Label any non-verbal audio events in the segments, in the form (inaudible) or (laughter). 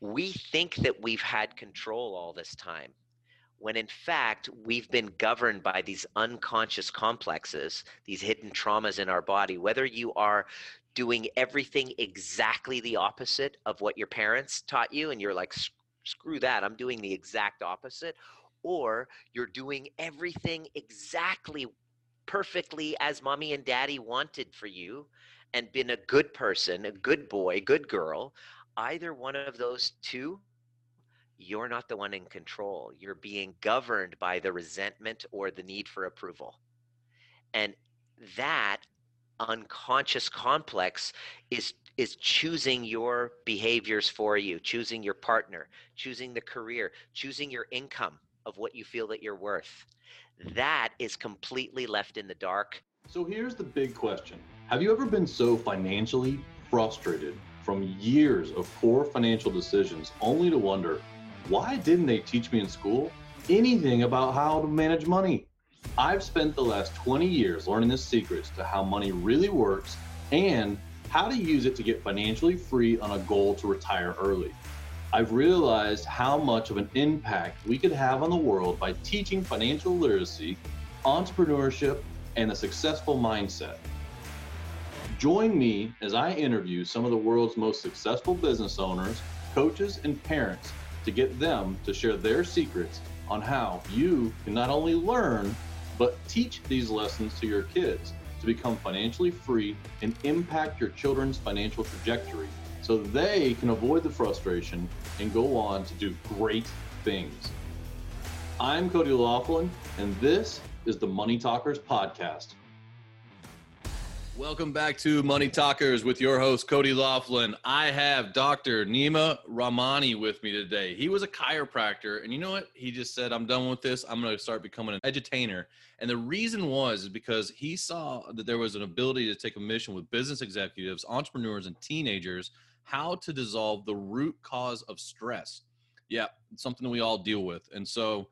we think that we've had control all this time when in fact we've been governed by these unconscious complexes, these hidden traumas in our body, whether you are doing everything exactly the opposite of what your parents taught you and you're like screw that i'm doing the exact opposite or you're doing everything exactly perfectly as mommy and daddy wanted for you and been a good person a good boy good girl either one of those two you're not the one in control. You're being governed by the resentment or the need for approval. And that unconscious complex is is choosing your behaviors for you, choosing your partner, choosing the career, choosing your income of what you feel that you're worth. That is completely left in the dark. So here's the big question. Have you ever been so financially frustrated from years of poor financial decisions only to wonder why didn't they teach me in school anything about how to manage money? I've spent the last 20 years learning the secrets to how money really works and how to use it to get financially free on a goal to retire early. I've realized how much of an impact we could have on the world by teaching financial literacy, entrepreneurship, and a successful mindset. Join me as I interview some of the world's most successful business owners, coaches, and parents to get them to share their secrets on how you can not only learn, but teach these lessons to your kids to become financially free and impact your children's financial trajectory so they can avoid the frustration and go on to do great things. I'm Cody Laughlin, and this is the Money Talkers Podcast. Welcome back to Money Talkers with your host, Cody Laughlin. I have Dr. Nima Rahmani with me today. He was a chiropractor, and you know what? He just said, I'm done with this. I'm going to start becoming an edutainer. And the reason was because he saw that there was an ability to take a mission with business executives, entrepreneurs, and teenagers how to dissolve the root cause of stress. Yeah, something that we all deal with. And so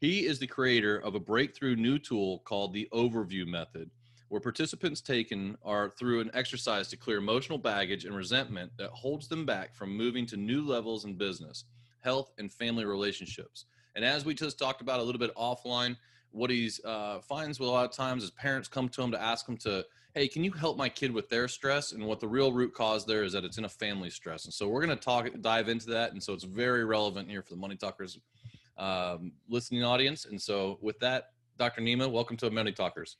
he is the creator of a breakthrough new tool called the Overview Method where participants taken are through an exercise to clear emotional baggage and resentment that holds them back from moving to new levels in business, health, and family relationships. And as we just talked about a little bit offline, what he uh, finds with a lot of times is parents come to him to ask him to, hey, can you help my kid with their stress? And what the real root cause there is that it's in a family stress. And so we're going to talk, dive into that. And so it's very relevant here for the Money Talkers um, listening audience. And so with that, Dr. Nima, welcome to Money Talkers.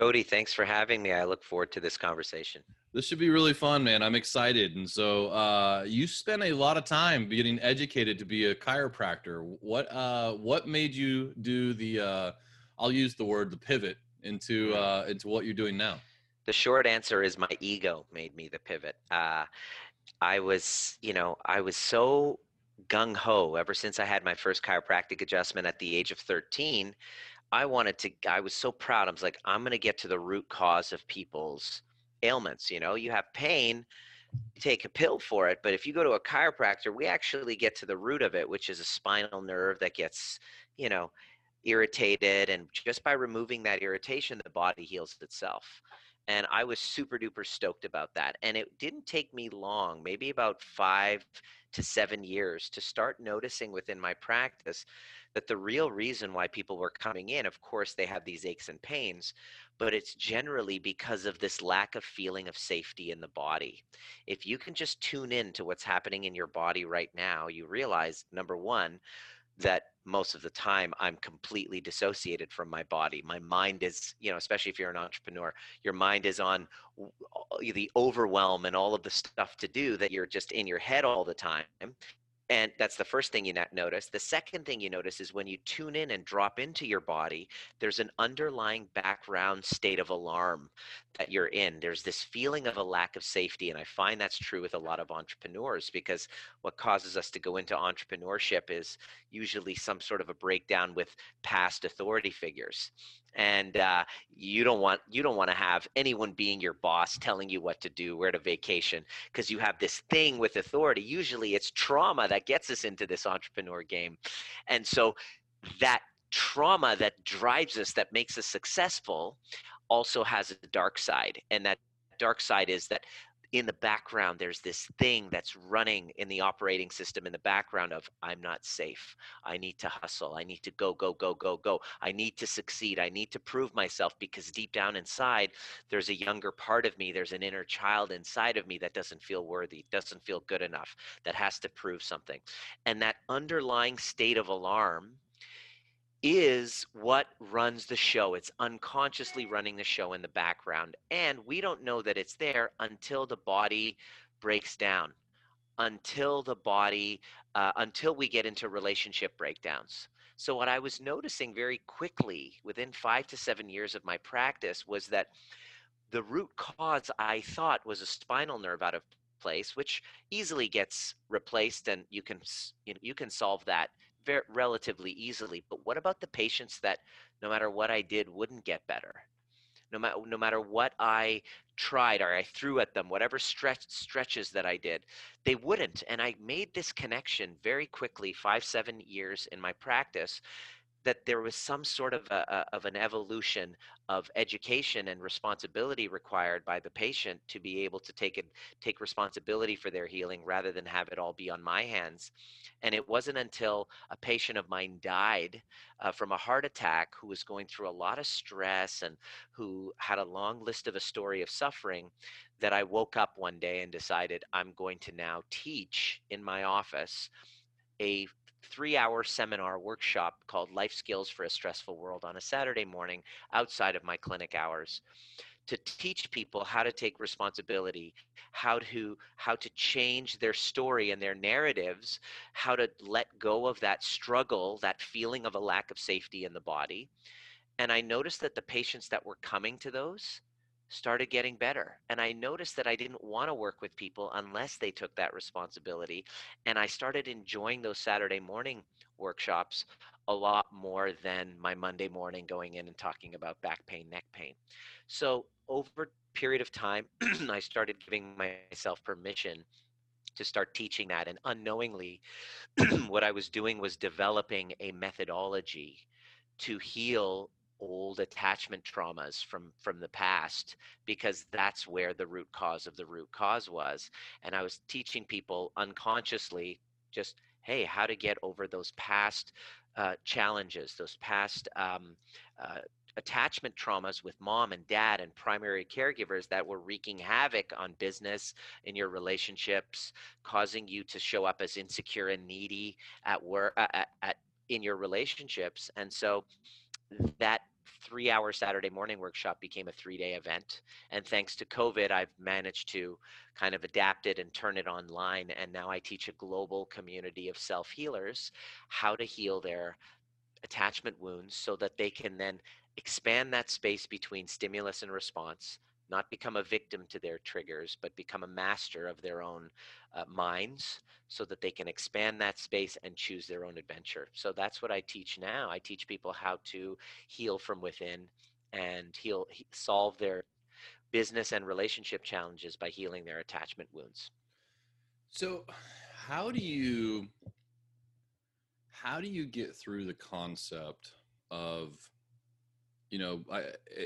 Cody, thanks for having me. I look forward to this conversation. This should be really fun, man. I'm excited. And so, uh, you spent a lot of time getting educated to be a chiropractor. What uh, what made you do the? Uh, I'll use the word the pivot into uh, into what you're doing now. The short answer is my ego made me the pivot. Uh, I was, you know, I was so gung ho ever since I had my first chiropractic adjustment at the age of 13 I wanted to, I was so proud. I was like, I'm going to get to the root cause of people's ailments. You know, you have pain, take a pill for it. But if you go to a chiropractor, we actually get to the root of it, which is a spinal nerve that gets, you know, irritated. And just by removing that irritation, the body heals itself. And I was super duper stoked about that. And it didn't take me long, maybe about five to seven years, to start noticing within my practice that the real reason why people were coming in, of course, they have these aches and pains, but it's generally because of this lack of feeling of safety in the body. If you can just tune in to what's happening in your body right now, you realize number one, that most of the time I'm completely dissociated from my body. My mind is, you know, especially if you're an entrepreneur, your mind is on the overwhelm and all of the stuff to do that you're just in your head all the time. And that's the first thing you notice. The second thing you notice is when you tune in and drop into your body, there's an underlying background state of alarm that you're in. There's this feeling of a lack of safety. And I find that's true with a lot of entrepreneurs because what causes us to go into entrepreneurship is usually some sort of a breakdown with past authority figures and uh, you don't want you don't want to have anyone being your boss telling you what to do where to vacation because you have this thing with authority. Usually it's trauma that gets us into this entrepreneur game and so that trauma that drives us that makes us successful also has a dark side and that dark side is that in the background there's this thing that's running in the operating system in the background of i'm not safe. I need to hustle. I need to go go go go go. I need to succeed. I need to prove myself because deep down inside there's a younger part of me there's an inner child inside of me that doesn't feel worthy doesn't feel good enough that has to prove something. And that underlying state of alarm is what runs the show. It's unconsciously running the show in the background. And we don't know that it's there until the body breaks down, until the body, uh, until we get into relationship breakdowns. So, what I was noticing very quickly within five to seven years of my practice was that the root cause I thought was a spinal nerve out of place, which easily gets replaced, and you can you, know, you can solve that very, relatively easily. But what about the patients that no matter what I did wouldn't get better? No matter no matter what I tried or I threw at them, whatever stretch stretches that I did, they wouldn't. And I made this connection very quickly, five seven years in my practice, that there was some sort of a, a, of an evolution of education and responsibility required by the patient to be able to take it take responsibility for their healing rather than have it all be on my hands. And it wasn't until a patient of mine died uh, from a heart attack who was going through a lot of stress and who had a long list of a story of suffering that I woke up one day and decided I'm going to now teach in my office a three hour seminar workshop called Life Skills for a Stressful World on a Saturday morning outside of my clinic hours to teach people how to take responsibility how to how to change their story and their narratives how to let go of that struggle that feeling of a lack of safety in the body. And i noticed that the patients that were coming to those started getting better. And I noticed that I didn't want to work with people unless they took that responsibility. And I started enjoying those Saturday morning workshops a lot more than my Monday morning going in and talking about back pain, neck pain. So over period of time, (clears throat) I started giving myself permission to start teaching that. And unknowingly, (clears throat) what I was doing was developing a methodology to heal old attachment traumas from from the past because that's where the root cause of the root cause was and i was teaching people unconsciously just hey how to get over those past uh, challenges those past um, uh, attachment traumas with mom and dad and primary caregivers that were wreaking havoc on business in your relationships causing you to show up as insecure and needy at work uh, at, at in your relationships and so that three hour Saturday morning workshop became a three day event. And thanks to COVID, I've managed to kind of adapt it and turn it online. And now I teach a global community of self healers how to heal their attachment wounds so that they can then expand that space between stimulus and response not become a victim to their triggers, but become a master of their own uh, minds so that they can expand that space and choose their own adventure. So that's what I teach now. I teach people how to heal from within and heal, solve their business and relationship challenges by healing their attachment wounds. So, how do you how do you get through the concept of you know, I,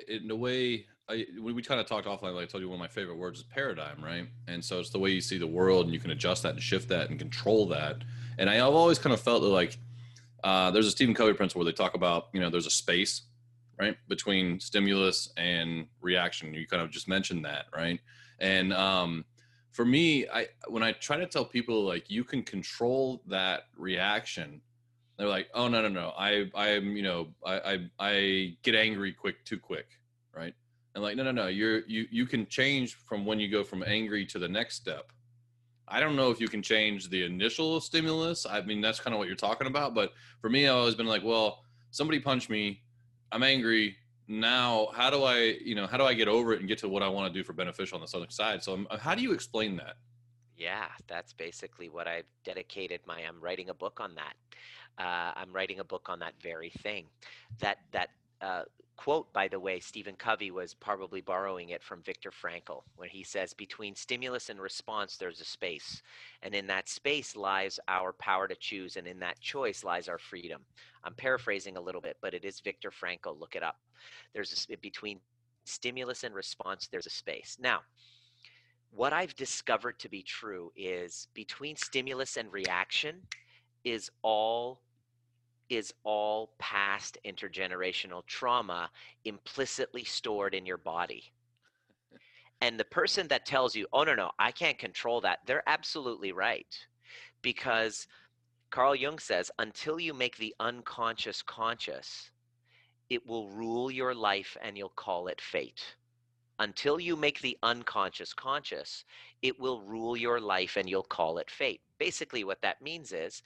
in a way, I, we kind of talked offline. Like I told you, one of my favorite words is paradigm, right? And so it's the way you see the world, and you can adjust that and shift that and control that. And I, have always kind of felt that like uh, there's a Stephen Covey principle where they talk about you know there's a space right between stimulus and reaction. You kind of just mentioned that, right? And um, for me, I when I try to tell people like you can control that reaction they're like, oh no no no, I I'm you know I I, I get angry quick too quick? And like no no no, you're you you can change from when you go from angry to the next step. I don't know if you can change the initial stimulus. I mean that's kind of what you're talking about, but for me, I've always been like, well, somebody punched me, I'm angry. Now, how do I you know how do I get over it and get to what I want to do for beneficial on the other side? So I'm, how do you explain that? Yeah, that's basically what I've dedicated my. I'm writing a book on that. Uh, I'm writing a book on that very thing. That that uh, quote, by the way, Stephen Covey was probably borrowing it from Viktor Frankl, when he says, "Between stimulus and response, there's a space, and in that space lies our power to choose, and in that choice lies our freedom." I'm paraphrasing a little bit, but it is Viktor Frankl. Look it up. There's a, between stimulus and response, there's a space. Now what I've discovered to be true is between stimulus and reaction is all is all past intergenerational trauma implicitly stored in your body. And the person that tells you, oh, no, no, I can't control that, they're absolutely right. Because Carl Jung says, until you make the unconscious conscious, it will rule your life and you'll call it fate. Until you make the unconscious conscious, it will rule your life and you'll call it fate. Basically, what that means is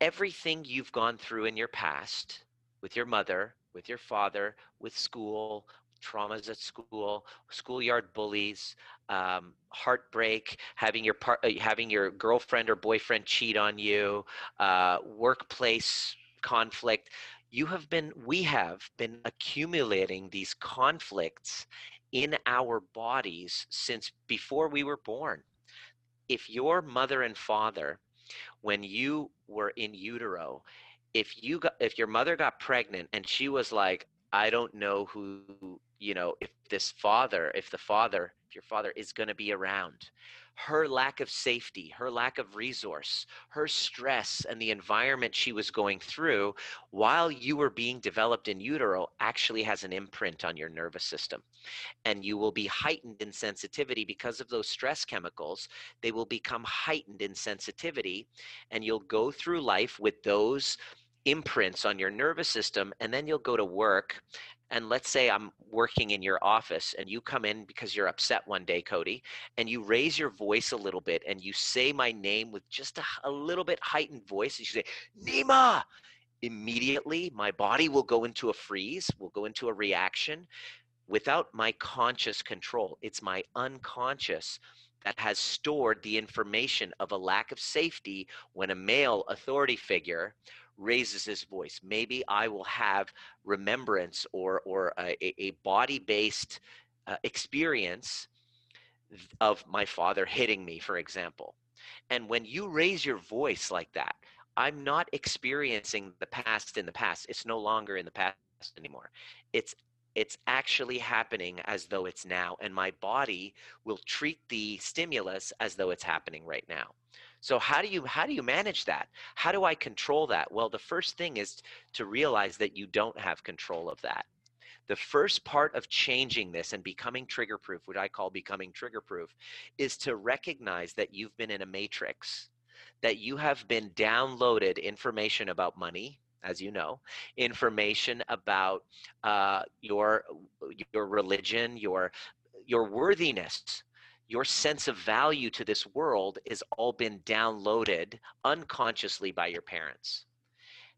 everything you've gone through in your past with your mother, with your father, with school, traumas at school, schoolyard bullies, um, heartbreak, having your part, uh, having your girlfriend or boyfriend cheat on you, uh, workplace conflict. You have been, we have been accumulating these conflicts in our bodies since before we were born. If your mother and father when you were in utero if you got if your mother got pregnant and she was like i don't know who you know if this father if the father if your father is going to be around her lack of safety, her lack of resource, her stress, and the environment she was going through while you were being developed in utero actually has an imprint on your nervous system. And you will be heightened in sensitivity because of those stress chemicals. They will become heightened in sensitivity, and you'll go through life with those imprints on your nervous system and then you'll go to work and let's say I'm working in your office and you come in because you're upset one day, Cody, and you raise your voice a little bit and you say my name with just a, a little bit heightened voice. And you say, Nima. Immediately, my body will go into a freeze, will go into a reaction without my conscious control. It's my unconscious that has stored the information of a lack of safety when a male authority figure raises his voice. Maybe I will have remembrance or or a, a body based uh, experience of my father hitting me, for example. And when you raise your voice like that, I'm not experiencing the past in the past. It's no longer in the past anymore. It's it's actually happening as though it's now and my body will treat the stimulus as though it's happening right now so how do you how do you manage that? How do I control that? Well, the first thing is to realize that you don't have control of that. The first part of changing this and becoming trigger proof, what I call becoming trigger proof, is to recognize that you've been in a matrix, that you have been downloaded information about money, as you know, information about uh, your your religion, your your worthiness, your sense of value to this world is all been downloaded unconsciously by your parents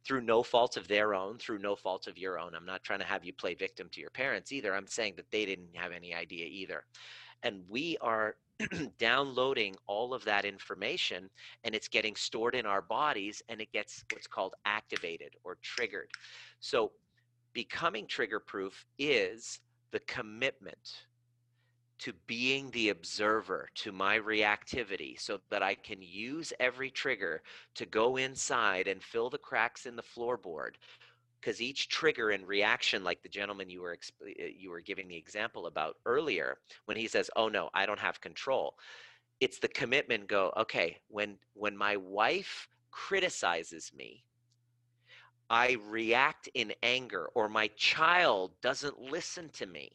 through no fault of their own, through no fault of your own. I'm not trying to have you play victim to your parents either. I'm saying that they didn't have any idea either. And we are (clears throat) downloading all of that information and it's getting stored in our bodies and it gets what's called activated or triggered. So becoming trigger proof is the commitment to being the observer to my reactivity so that I can use every trigger to go inside and fill the cracks in the floorboard. Because each trigger and reaction like the gentleman you were uh, you were giving the example about earlier when he says oh no I don't have control it's the commitment go okay when when my wife criticizes me I react in anger or my child doesn't listen to me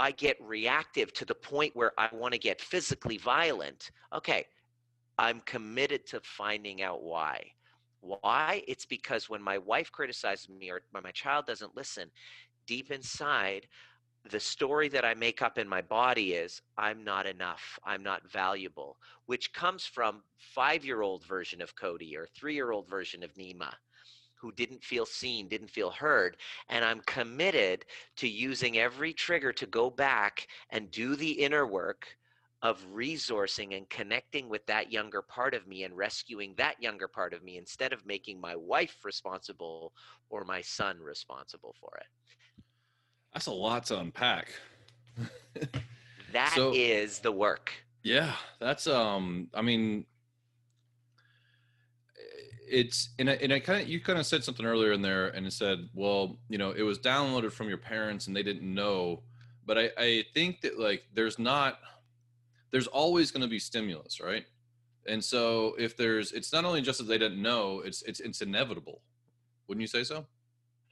I get reactive to the point where I want to get physically violent, okay, I'm committed to finding out why. Why? It's because when my wife criticizes me or when my child doesn't listen, deep inside, the story that I make up in my body is I'm not enough, I'm not valuable, which comes from five-year-old version of Cody or three-year-old version of Nima who didn't feel seen, didn't feel heard. And I'm committed to using every trigger to go back and do the inner work of resourcing and connecting with that younger part of me and rescuing that younger part of me instead of making my wife responsible or my son responsible for it. That's a lot to unpack. That so, is the work. Yeah, that's um I mean it's and I, and I kind of you kind of said something earlier in there and it said well you know it was downloaded from your parents and they didn't know but I, I think that like there's not there's always going to be stimulus, right? And so if there's, it's not only just that they didn't know, it's it's it's inevitable. Wouldn't you say so?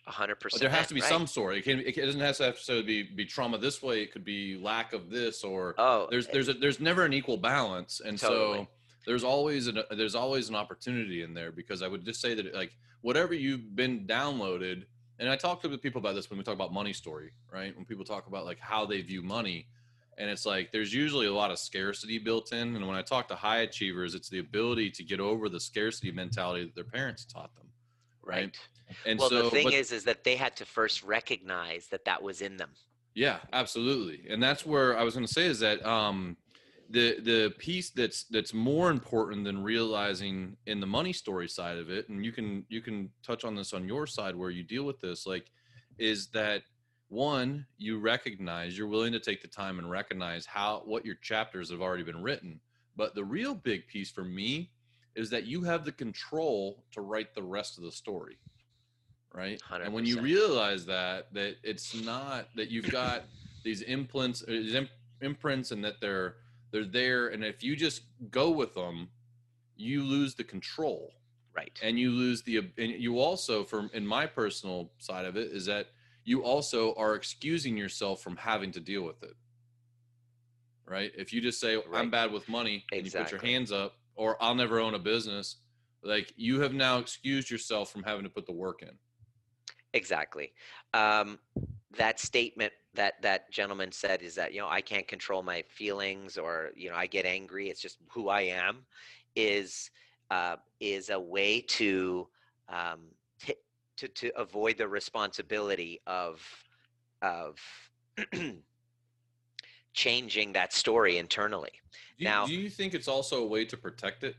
hundred percent. There has to be right? some sort. It can. It doesn't have to necessarily be be trauma this way. It could be lack of this, or Oh, there's there's a, there's never an equal balance, and Totally. so there's always an there's always an opportunity in there because I would just say that like whatever you've been downloaded, and I talk to the people about this when we talk about money story, right? When people talk about like how they view money, and it's like there's usually a lot of scarcity built in, and when I talk to high achievers, it's the ability to get over the scarcity mentality that their parents taught them, right? right. And well, so, the thing but- is, is that they had to first recognize that that was in them. Yeah, absolutely. And that's where I was going to say is that um, the the piece that's that's more important than realizing in the money story side of it, and you can you can touch on this on your side where you deal with this, like, is that one you recognize you're willing to take the time and recognize how what your chapters have already been written. But the real big piece for me is that you have the control to write the rest of the story right and when you realize that that it's not that you've got these imprints uh, these imprints and that they're they're there and if you just go with them you lose the control. Right. and you lose the and you also from in my personal side of it is that you also are excusing yourself from having to deal with it. Right? If you just say i'm bad with money and you put your hands up or i'll never own a business like you have now excused yourself from having to put the work in. Exactly. Um, that statement that that gentleman said is that you know I can't control my feelings or you know I get angry. It's just who I am. Is uh, is a way to um, t- to to avoid the responsibility of of (clears throat) changing that story internally. do you, Now- do you think it's also a way to protect it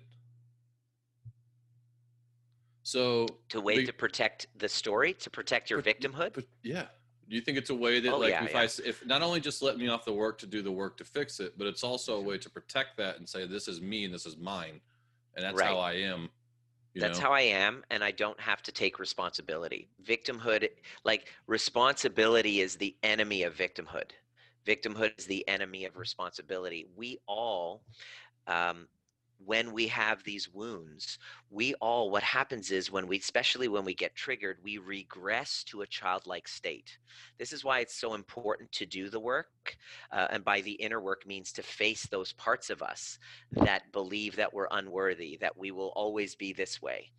so To way to protect the story, to protect your But- victimhood. But yeah. Do you think it's a way that Oh, like yeah, if yeah. I if not only just let me off the work to do the work to fix it, but it's also a way to protect that and say this is me and this is mine, and that's how I am. That's know? how I am, and I don't have to take responsibility. Victimhood, like responsibility, is the enemy of victimhood. Victimhood is the enemy of responsibility. We all, um, when we have these wounds, we all, what happens is when we, especially when we get triggered, we regress to a childlike state. This is why it's so important to do the work. Uh, and by the inner work means to face those parts of us that believe that we're unworthy, that we will always be this way.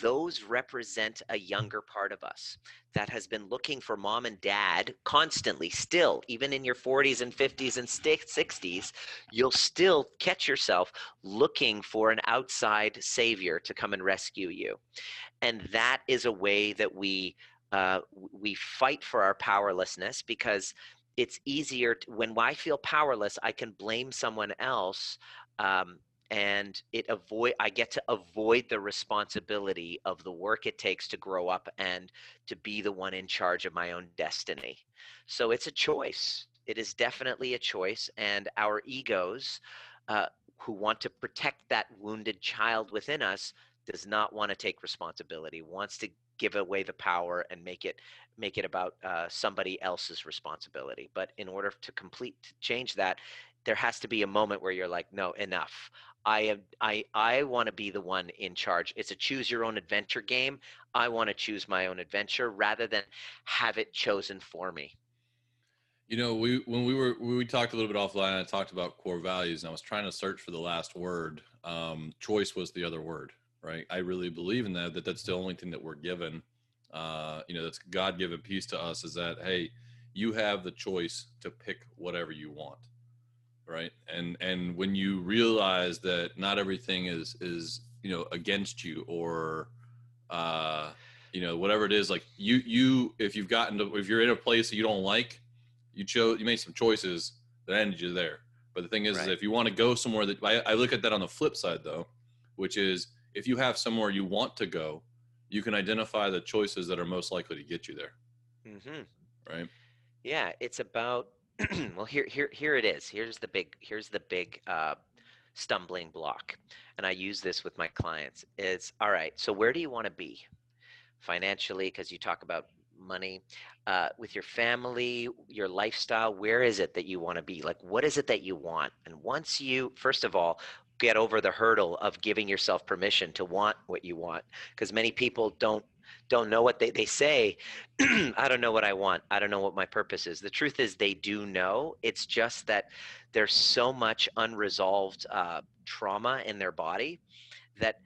Those represent a younger part of us that has been looking for mom and dad constantly, still, even in your 40s and 50s and 60s, you'll still catch yourself looking for an outside savior to come and rescue you. And that is a way that we uh, we fight for our powerlessness because it's easier to, when I feel powerless, I can blame someone else. Um, and it avoid i get to avoid the responsibility of the work it takes to grow up and to be the one in charge of my own destiny. So it's a choice. It is definitely a choice and our egos uh, who want to protect that wounded child within us does not want to take responsibility wants to give away the power and make it make it about uh, somebody else's responsibility. But in order to complete to change that there has to be a moment where you're like no enough I am I I want to be the one in charge. It's a choose your own adventure game. I want to choose my own adventure rather than have it chosen for me. You know, we when we were we talked a little bit offline, I talked about core values, and I was trying to search for the last word. Um, choice was the other word, right? I really believe in that. That that's the only thing that we're given. Uh, you know, that's God given piece to us is that hey, you have the choice to pick whatever you want, right? And and when you realize that not everything is is you know against you or uh, you know whatever it is, like you you if you've gotten to if you're in a place that you don't like you chose you made some choices that ended you there but the thing is, is if you want to go somewhere that I, I look at that on the flip side though which is if you have somewhere you want to go you can identify the choices that are most likely to get you there mm-hmm. right Yeah, it's about (clears throat) well here here here it is. Here's the big here's the big uh, stumbling block, and I use this with my clients. Is all right. So where do you want to be financially? Because you talk about money, uh, with your family, your lifestyle. Where is it that you want to be? Like, what is it that you want? And once you, first of all, get over the hurdle of giving yourself permission to want what you want, because many people don't don't know what they, they say (clears throat) i don't know what i want. I don't know what my purpose is. The truth is they do know. It's just that there's so much unresolved uh, trauma in their body that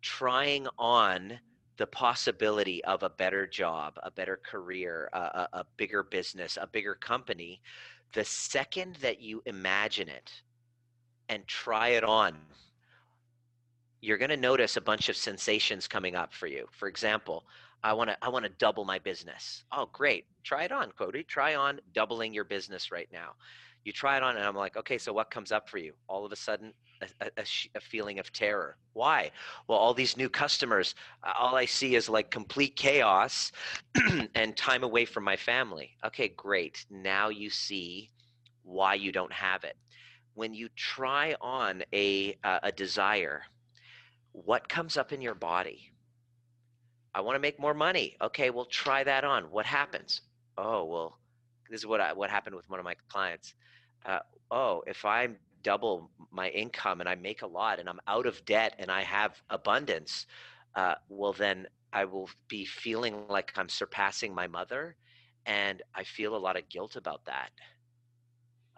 trying on the possibility of a better job, a better career, a, a, a, bigger business, a bigger company, the second that you imagine it and try it on, you're going to notice a bunch of sensations coming up for you. For example, I want to I want to double my business. Oh, great. Try it on, Cody. Try on doubling your business right now. You try it on and I'm like, "Okay, so what comes up for you?" All of a sudden, a, a, a, feeling of terror. Why? Well, all these new customers, all I see is like complete chaos (clears throat) and time away from my family. Okay, great. Now you see why you don't have it. When you try on a, uh, a desire, what comes up in your body? I want to make more money. Okay, well, try that on. What happens? Oh, well, this is what I, what happened with one of my clients. Uh, oh, if I'm double my income and I make a lot and I'm out of debt and I have abundance, uh, well, then I will be feeling like I'm surpassing my mother. And I feel a lot of guilt about that.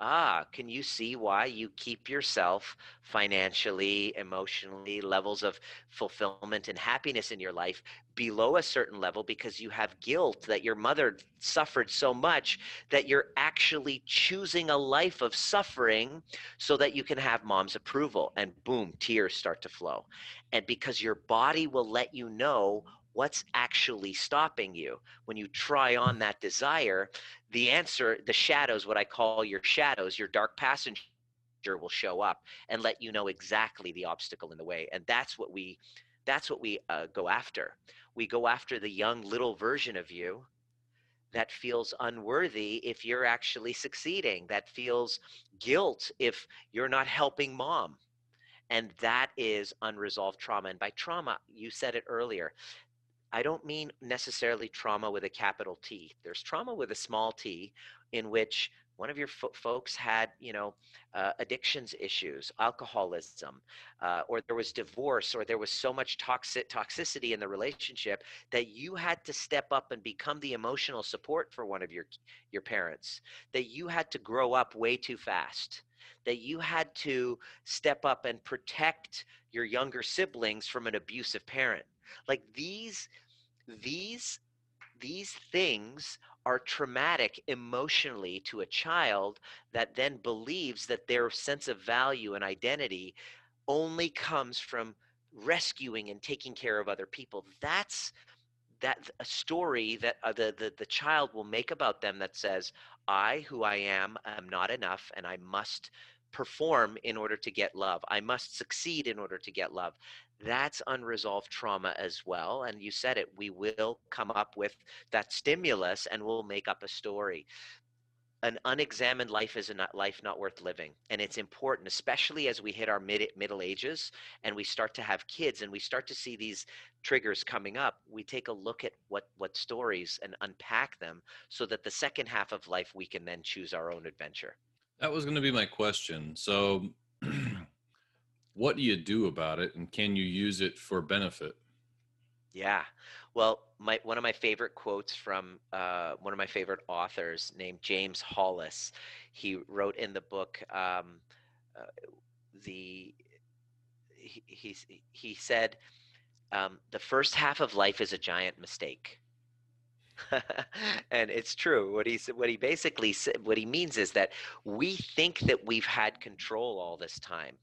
Ah, can you see why you keep yourself financially, emotionally, levels of fulfillment and happiness in your life below a certain level because you have guilt that your mother suffered so much that you're actually choosing a life of suffering so that you can have mom's approval? And boom, tears start to flow. And because your body will let you know what's actually stopping you? When you try on that desire the answer the shadows what i call your shadows your dark passenger will show up and let you know exactly the obstacle in the way and that's what we that's what we uh, go after. We go after the young little version of you that feels unworthy if you're actually succeeding that feels guilt if you're not helping mom and that is unresolved trauma and by trauma you said it earlier I don't mean necessarily trauma with a capital T. There's trauma with a small t, in which one of your fo- folks had, you know, uh, addictions issues, alcoholism, uh, or there was divorce, or there was so much toxic toxicity in the relationship that you had to step up and become the emotional support for one of your your parents. That you had to grow up way too fast. That you had to step up and protect your younger siblings from an abusive parent. Like these these these things are traumatic emotionally to a child that then believes that their sense of value and identity only comes from rescuing and taking care of other people. That's that a story that uh, the, the the child will make about them that says i who i am am not enough and i must perform in order to get love i must succeed in order to get love that's unresolved trauma as well. And you said it, we will come up with that stimulus and we'll make up a story. An unexamined life is a life not worth living. And it's important, especially as we hit our mid, middle ages and we start to have kids and we start to see these triggers coming up. We take a look at what, what stories and unpack them so that the second half of life we can then choose our own adventure. That was going to be my question. So, (clears throat) what do you do about it and can you use it for benefit? Yeah. Well my one of my favorite quotes from uh, one of my favorite authors named james hollis he wrote in the book um, uh, the he, he, he said um, the first half of life is a giant mistake (laughs) and it's true what he what he basically what he means is that we think that we've had control all this time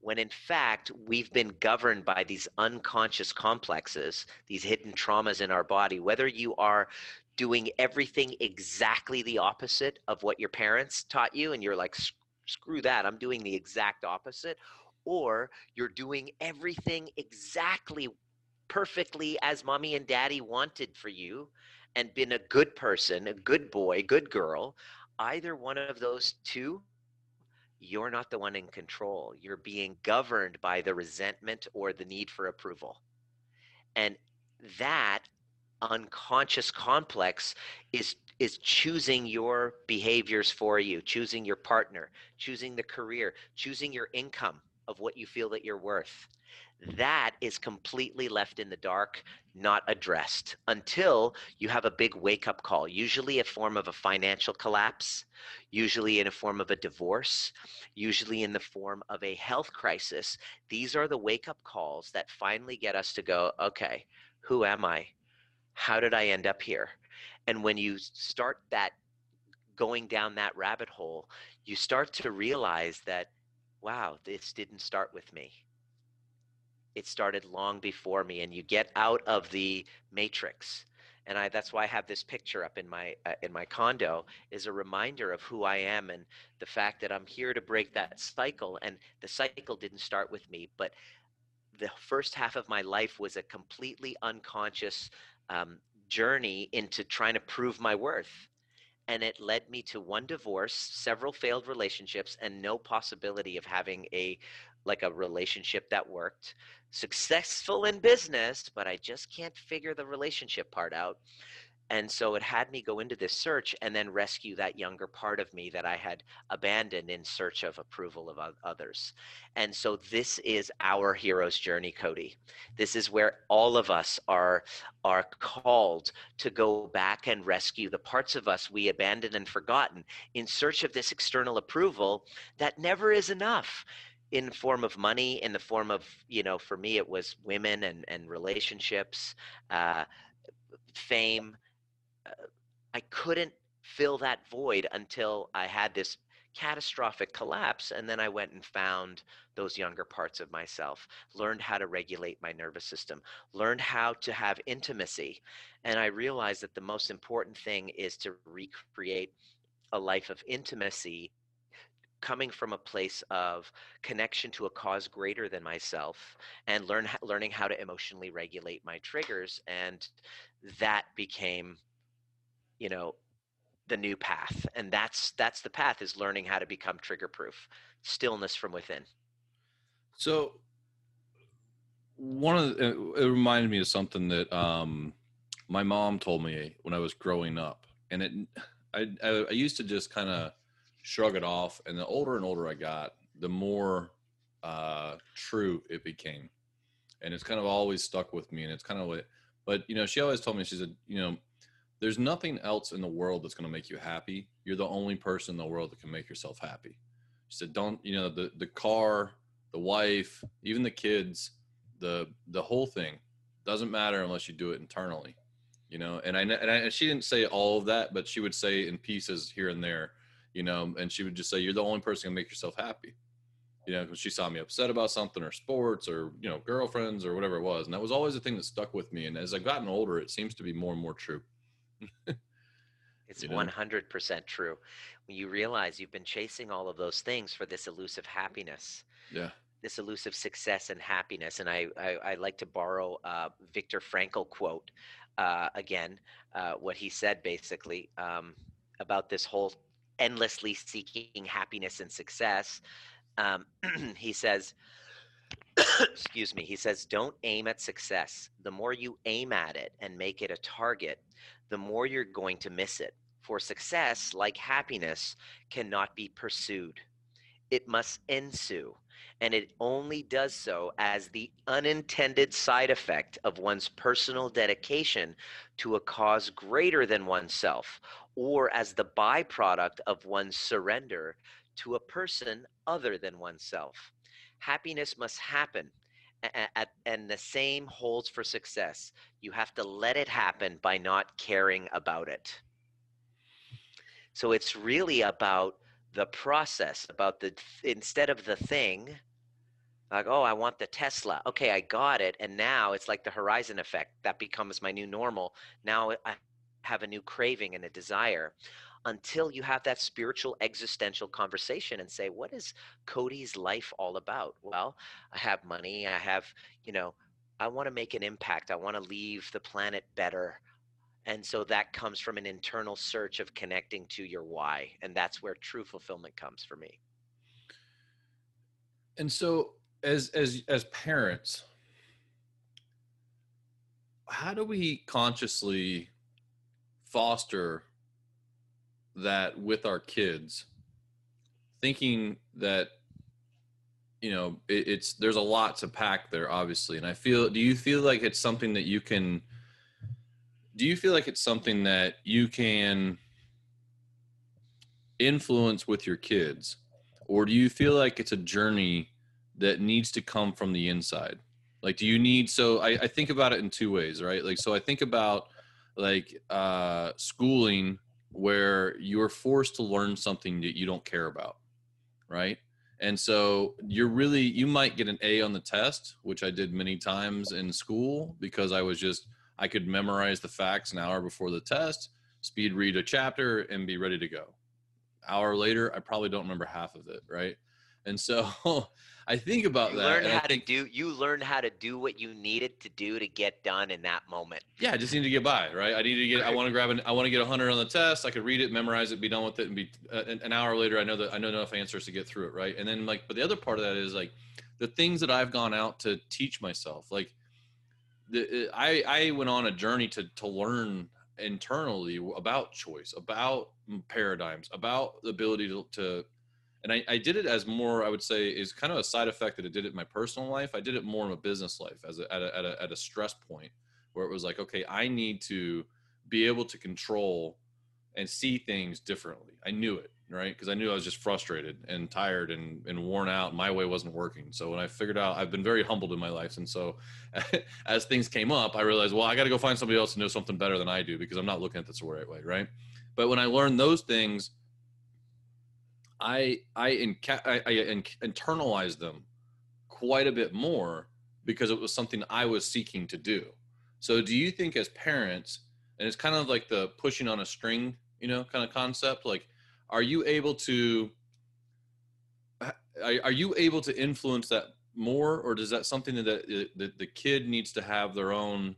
when in fact we've been governed by these unconscious complexes, these hidden traumas in our body, whether you are doing everything exactly the opposite of what your parents taught you and you're like screw that i'm doing the exact opposite or you're doing everything exactly perfectly as mommy and daddy wanted for you and been a good person a good boy good girl either one of those two you're not the one in control. You're being governed by the resentment or the need for approval. And that unconscious complex is is choosing your behaviors for you, choosing your partner, choosing the career, choosing your income of what you feel that you're worth. That is completely left in the dark, not addressed until you have a big wake up call, usually a form of a financial collapse, usually in a form of a divorce, usually in the form of a health crisis. These are the wake up calls that finally get us to go, okay, who am I? How did I end up here? And when you start that going down that rabbit hole, you start to realize that, wow, this didn't start with me. It started long before me, and you get out of the matrix. And I, that's why I have this picture up in my uh, in my condo is a reminder of who I am and the fact that I'm here to break that cycle. And the cycle didn't start with me, but the first half of my life was a completely unconscious um, journey into trying to prove my worth. And it led me to one divorce, several failed relationships, and no possibility of having a like a relationship that worked. Successful in business, but I just can't figure the relationship part out. And so it had me go into this search and then rescue that younger part of me that I had abandoned in search of approval of others. And so this is our hero's journey, Cody. This is where all of us are are called to go back and rescue the parts of us we abandoned and forgotten in search of this external approval that never is enough in form of money in the form of you know for me it was women and and relationships uh, fame I couldn't fill that void until I had this catastrophic collapse. And then I went and found those younger parts of myself, learned how to regulate my nervous system, learned how to have intimacy. And I realized that the most important thing is to recreate a life of intimacy coming from a place of connection to a cause greater than myself and learn learning how to emotionally regulate my triggers and that became you know the new path and that's that's the path is learning how to become trigger proof stillness from within. So one of the, it reminded me of something that um my mom told me when i was growing up and it i i, I used to just kind of shrug it off and the older and older i got the more uh true it became and it's kind of always stuck with me and it's kind of what but you know she always told me she said you know there's nothing else in the world that's going to make you happy. You're the only person in the world that can make yourself happy. She said, don't, you know, the, the car, the wife, even the kids, the, the whole thing doesn't matter unless you do it internally, you know? And I, and I, and she didn't say all of that, but she would say in pieces here and there, you know, and she would just say, you're the only person can make yourself happy. You know, because she saw me upset about something or sports or, you know, girlfriends or whatever it was. And that was always the thing that stuck with me. And as I've gotten older, it seems to be more and more true. (laughs) it's 100% true. When you realize you've been chasing all of those things for this elusive happiness. Yeah. This elusive success and happiness. And I, I, I like to borrow uh, Viktor Frankl quote uh, again, uh, what he said basically um, about this whole endlessly seeking happiness and success. Um, (clears throat) he says, (coughs) excuse me, he says, don't aim at success. The more you aim at it and make it a target, the more you're going to miss it. For success, like happiness, cannot be pursued. It must ensue, and it only does so as the unintended side effect of one's personal dedication to a cause greater than oneself, or as the byproduct of one's surrender to a person other than oneself. Happiness must happen and the same holds for success. You have to let it happen by not caring about it. So it's really about the process, about the instead of the thing. Like, oh, I want the Tesla. Okay, I got it. And now it's like the horizon effect. That becomes my new normal. Now I have a new craving and a desire until you have that spiritual existential conversation and say what is cody's life all about? Well i have money i have you know i want to make an impact i want to leave the planet better and so that comes from an internal search of connecting to your why and that's where true fulfillment comes for me. And so as as as parents how do we consciously foster that with our kids thinking that you know it, it's there's a lot to pack there obviously. And i feel do you feel like it's something that you can do you feel like it's something that you can influence with your kids? Or do you feel like it's a journey that needs to come from the inside? Like do you need so i, I think about it in two ways right? Like so i think about like uh schooling where you're forced to learn something that you don't care about right? And so you're really you might get an a on the test which i did many times in school because i was just i could memorize the facts an hour before the test speed read a chapter and be ready to go. Hour later i probably don't remember half of it right? And so (laughs) I think about you that. Learn how I think, to do. You learn how to do what you needed to do to get done in that moment. yeah, I just need to get by, right? I need to get. I want to grab an. I want to get a hundred on the test. I could read it, memorize it, be done with it, and be uh, an, an hour later. I know that I know enough answers to get through it, right? And then like, but the other part of that is like the things that I've gone out to teach myself. Like, the I I went on a journey to to learn internally about choice, about paradigms, about the ability to, to and I, I did it as more i would say is kind of a side effect that i did it in my personal life. I did it more in a business life as a, at, a, at, a, at a stress point where it was like okay i need to be able to control and see things differently. I knew it right? Because i knew i was just frustrated and tired and, and worn out my way wasn't working. So when i figured out i've been very humbled in my life. And so (laughs) as things came up i realized well i got to go find somebody else to know something better than i do because i'm not looking at this the right way right? But when i learned those things I I, inca- I, I in- internalized them quite a bit more because it was something I was seeking to do. So, do you think as parents, and it's kind of like the pushing on a string, you know, kind of concept, like, are you able to are, are you able to influence that more, or does that something that the, the, the kid needs to have their own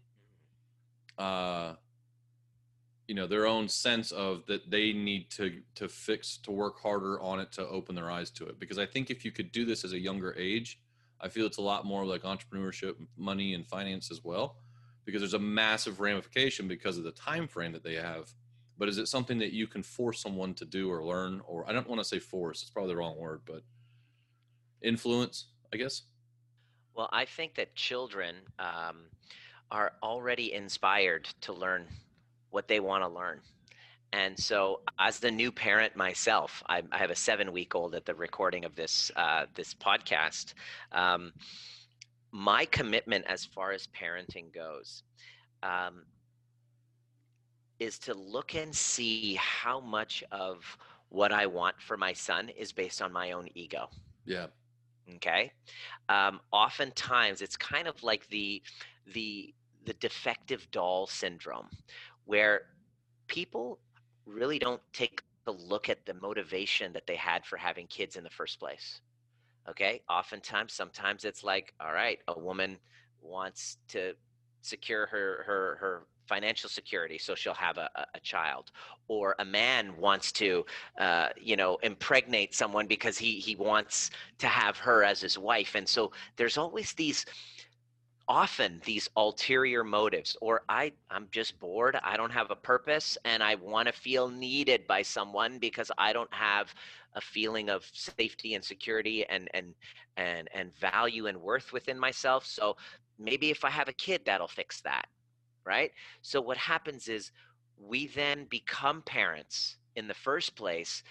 uh you know their own sense of that they need to to fix to work harder on it to open their eyes to it. Because i think if you could do this as a younger age i feel it's a lot more like entrepreneurship money and finance as well. Because there's a massive ramification because of the time frame that they have. But is it something that you can force someone to do or learn? Or i don't want to say force it's probably the wrong word but influence i guess? Well, I think that children um, are already inspired to learn what they want to learn. And so, as the new parent myself, I, I have a seven-week-old at the recording of this uh, this podcast. Um, my commitment, as far as parenting goes, um, is to look and see how much of what I want for my son is based on my own ego. yeah Okay. Um, oftentimes, it's kind of like the the the defective doll syndrome, where people really don't take a look at the motivation that they had for having kids in the first place. Okay. Oftentimes, sometimes it's like, all right, a woman wants to secure her her her financial security so she'll have a, a, child or a man wants to uh, you know impregnate someone because he he wants to have her as his wife and so there's always these often these ulterior motives or i i'm just bored i don't have a purpose and i want to feel needed by someone because i don't have a feeling of safety and security and and and and value and worth within myself so maybe if i have a kid that'll fix that right? So what happens is we then become parents in the first place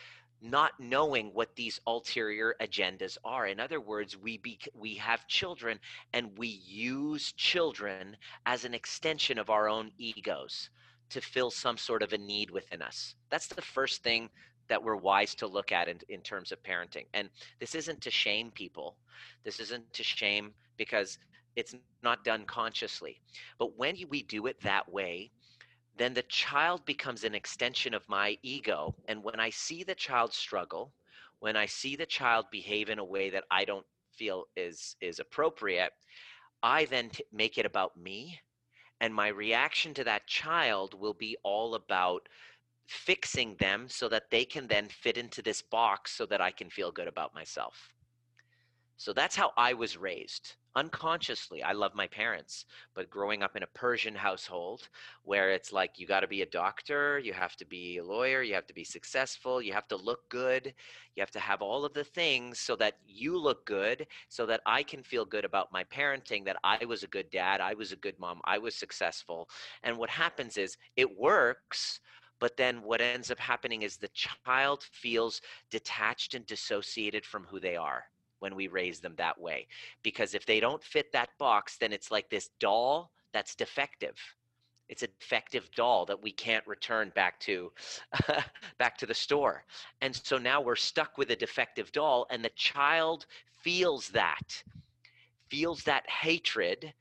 not knowing what these ulterior agendas are. In other words we be, we have children and we use children as an extension of our own egos to fill some sort of a need within us. That's the first thing that we're wise to look at in, in terms of parenting. And this isn't to shame people. This isn't to shame because it's not done consciously. But when we do it that way then the child becomes an extension of my ego. And when I see the child struggle, when I see the child behave in a way that I don't feel is is appropriate, I then t- make it about me, and my reaction to that child will be all about fixing them so that they can then fit into this box so that I can feel good about myself. So that's how I was raised. Unconsciously i love my parents but growing up in a persian household where it's like you got to be a doctor you have to be a lawyer you have to be successful you have to look good you have to have all of the things so that you look good so that i can feel good about my parenting that i was a good dad i was a good mom i was successful. And what happens is it works but then what ends up happening is the child feels detached and dissociated from who they are when we raise them that way. Because if they don't fit that box, then it's like this doll that's defective. It's a defective doll that we can't return back to (laughs) back to the store. And so now we're stuck with a defective doll and the child feels that feels that hatred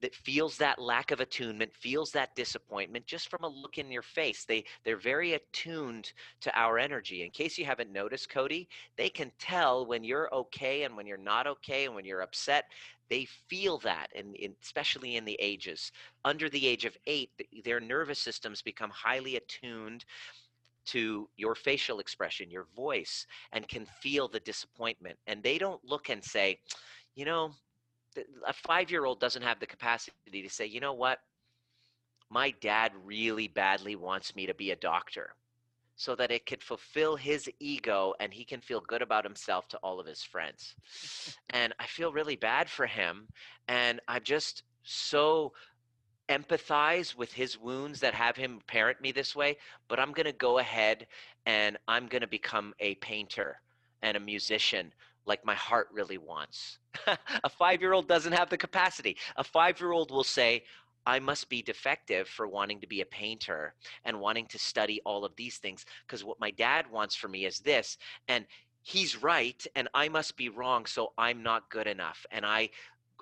that feels that lack of attunement feels that disappointment just from a look in your face. They they're very attuned to our energy. In case you haven't noticed cody they can tell when you're okay and when you're not okay and when you're upset. They feel that and especially in the ages. Under the age of eight their nervous systems become highly attuned to your facial expression your voice and can feel the disappointment. And they don't look and say you know a five year old doesn't have the capacity to say, you know what? My dad really badly wants me to be a doctor so that it could fulfill his ego and he can feel good about himself to all of his friends. and I feel really bad for him. And I'm just so empathize with his wounds that have him parent me this way, but I'm going to go ahead and I'm going to become a painter and a musician like my heart really wants. (laughs) a five year old doesn't have the capacity. A five year old will say, I must be defective for wanting to be a painter and wanting to study all of these things because what my dad wants for me is this. And he's right and I must be wrong, so I'm not good enough. And I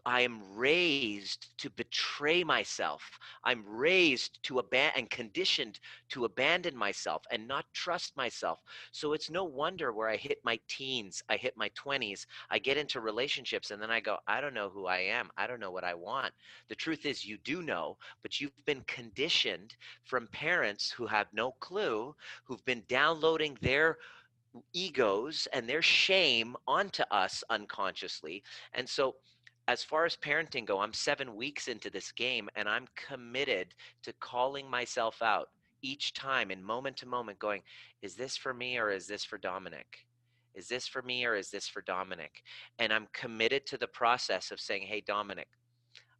I am raised to betray myself. I'm raised to abandon and conditioned to abandon myself and not trust myself. So it's no wonder where I hit my teens, I hit my 20s, I get into relationships and then I go, I don't know who I am. I don't know what I want. The truth is, you do know, but you've been conditioned from parents who have no clue, who've been downloading their egos and their shame onto us unconsciously. And so as far as parenting go, I'm seven weeks into this game and I'm committed to calling myself out each time in moment to moment going, is this for me or is this for Dominic? Is this for me or is this for Dominic? And I'm committed to the process of saying, hey, Dominic,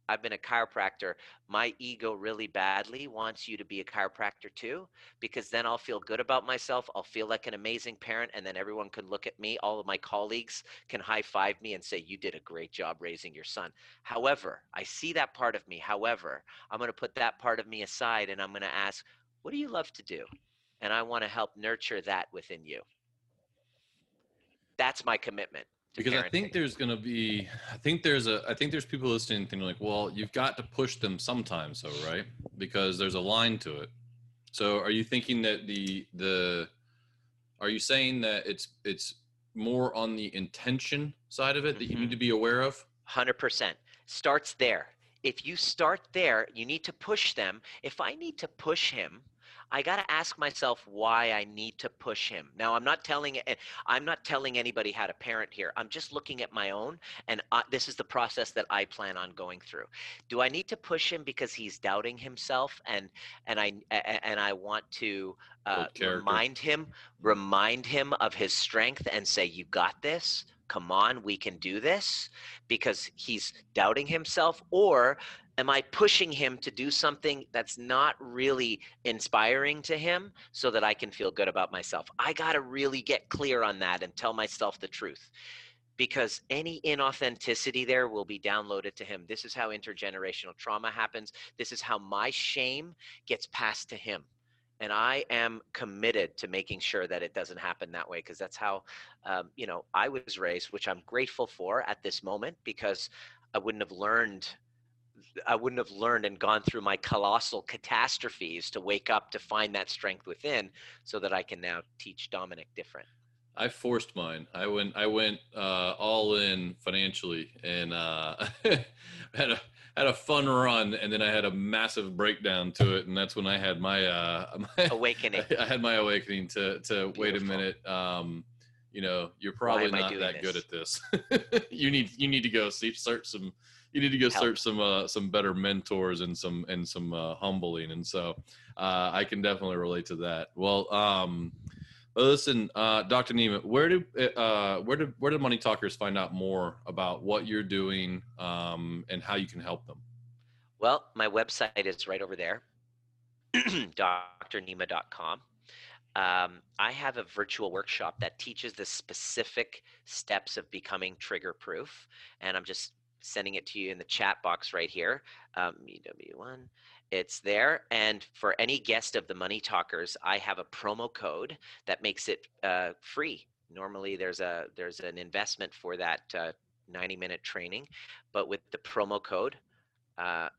I've been a chiropractor. My ego really badly wants you to be a chiropractor too, because then I'll feel good about myself. I'll feel like an amazing parent. And then everyone can look at me. All of my colleagues can high five me and say, You did a great job raising your son. However, I see that part of me. However, I'm going to put that part of me aside and I'm going to ask, What do you love to do? And I want to help nurture that within you. That's my commitment because parenting. I think there's going to be, I think there's a, I think there's people listening thinking like, well, you've got to push them sometimes, so right? Because there's a line to it. So are you thinking that the the, are you saying that it's it's more on the intention side of it that mm-hmm. you need mm-hmm. to be aware of? Hundred percent starts there. If you start there, you need to push them. If I need to push him I got to ask myself why I need to push him. Now, I'm not telling I'm not telling anybody how to parent here. I'm just looking at my own, and I, this is the process that I plan on going through. Do I need to push him because he's doubting himself, and and I and I want to uh, remind him remind him of his strength and say, "You got this." Come on, we can do this because he's doubting himself, or am I pushing him to do something that's not really inspiring to him so that I can feel good about myself? I got to really get clear on that and tell myself the truth because any inauthenticity there will be downloaded to him. This is how intergenerational trauma happens. This is how my shame gets passed to him. And I am committed to making sure that it doesn't happen that way because that's how, um, you know, I was raised, which I'm grateful for at this moment because I wouldn't have learned I wouldn't have learned and gone through my colossal catastrophes to wake up to find that strength within so that I can now teach Dominic different. I forced mine. I went I went uh, all in financially and uh, (laughs) had a had a fun run and then I had a massive breakdown to it and that's when I had my, uh, (laughs) my awakening. I, (laughs) I, had my awakening to to Beautiful. wait a minute. Um, you know, you're probably not that this? good at this. you need you need to go see search some you need to go help. search some uh, some better mentors and some and some uh, humbling, and so uh, I can definitely relate to that. Well, um, listen, uh, Dr. Nima, where do uh, where do where do money talkers find out more about what you're doing um, and how you can help them? Well, my website is right over there, (clears throat) drnima.com. Um, I have a virtual workshop that teaches the specific steps of becoming trigger proof, and I'm just sending it to you in the chat box right here. Um, EW1, it's there. And for any guest of the Money Talkers, I have a promo code that makes it uh, free. Normally, there's a there's an investment for that uh, 90 minute training, but with the promo code. Uh,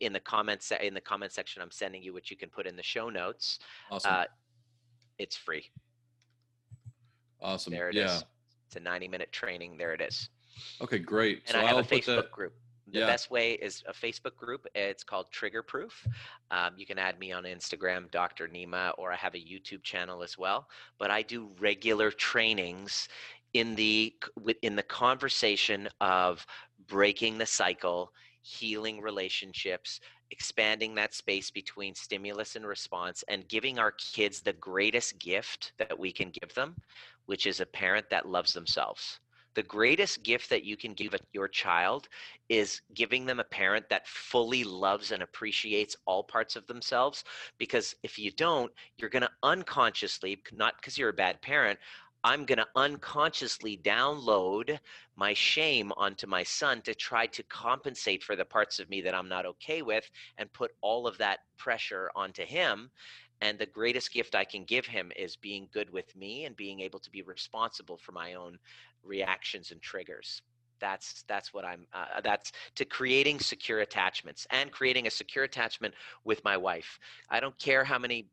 in the comments in the comment section I'm sending you, which you can put in the show notes. Awesome. Uh, it's free. awesome. There it yeah. is. It's a 90 minute training. There it is. Okay, great. And so I have I'll a Facebook that- group. The Yeah. best way is a Facebook group. It's called Trigger Proof. Um, you can add me on Instagram, Dr. Nima, or I have a YouTube channel as well. But I do regular trainings in the in the conversation of breaking the cycle, healing relationships, expanding that space between stimulus and response, and giving our kids the greatest gift that we can give them, which is a parent that loves themselves. The greatest gift that you can give your child is giving them a parent that fully loves and appreciates all parts of themselves. Because if you don't, you're going to unconsciously, not because you're a bad parent, I'm going to unconsciously download my shame onto my son to try to compensate for the parts of me that I'm not okay with and put all of that pressure onto him. And the greatest gift I can give him is being good with me and being able to be responsible for my own reactions and triggers. That's that's what I'm. Uh, that's to creating secure attachments and creating a secure attachment with my wife. I don't care how many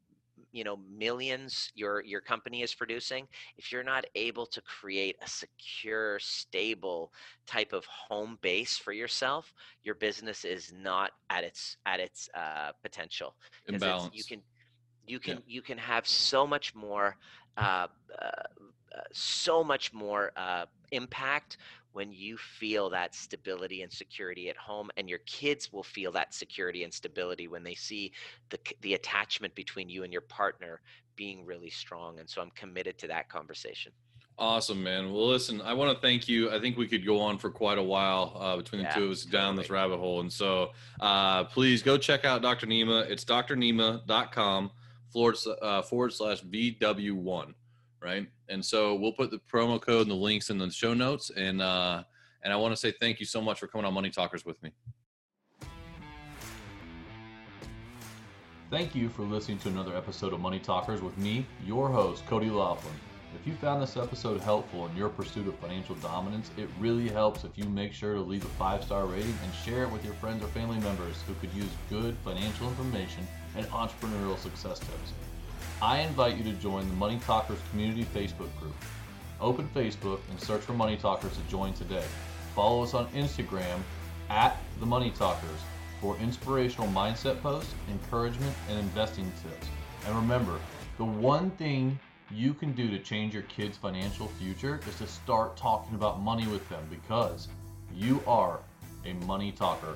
you know millions your your company is producing if you're not able to create a secure stable type of home base for yourself your business is not at its at its uh, potential 'Cause it's- imbalance. you can you Yeah. can you can have so much more uh, uh, so much more uh, impact when you feel that stability and security at home and your kids will feel that security and stability when they see the the attachment between you and your partner being really strong and so i'm committed to that conversation Awesome, man. Well, listen, I want to thank you. I think we could go on for quite a while uh, between the Yeah, two of us down this rabbit hole. And so uh, please go check out Dr. Nima. It's drnima.com forward, uh, forward slash VW1, right? And so we'll put the promo code and the links in the show notes. And, uh, and I want to say thank you so much for coming on Money Talkers with me. Thank you for listening to another episode of Money Talkers with me, your host, Cody Laughlin. If you found this episode helpful in your pursuit of financial dominance, it really helps if you make sure to leave a five star rating and share it with your friends or family members who could use good financial information and entrepreneurial success tips. I invite you to join the Money Talkers community Facebook group. Open Facebook and search for Money Talkers to join today. Follow us on Instagram at the Money Talkers for inspirational mindset posts, encouragement, and investing tips. And remember, the one thing you can do to change your kids' financial future is to start talking about money with them because you are a money talker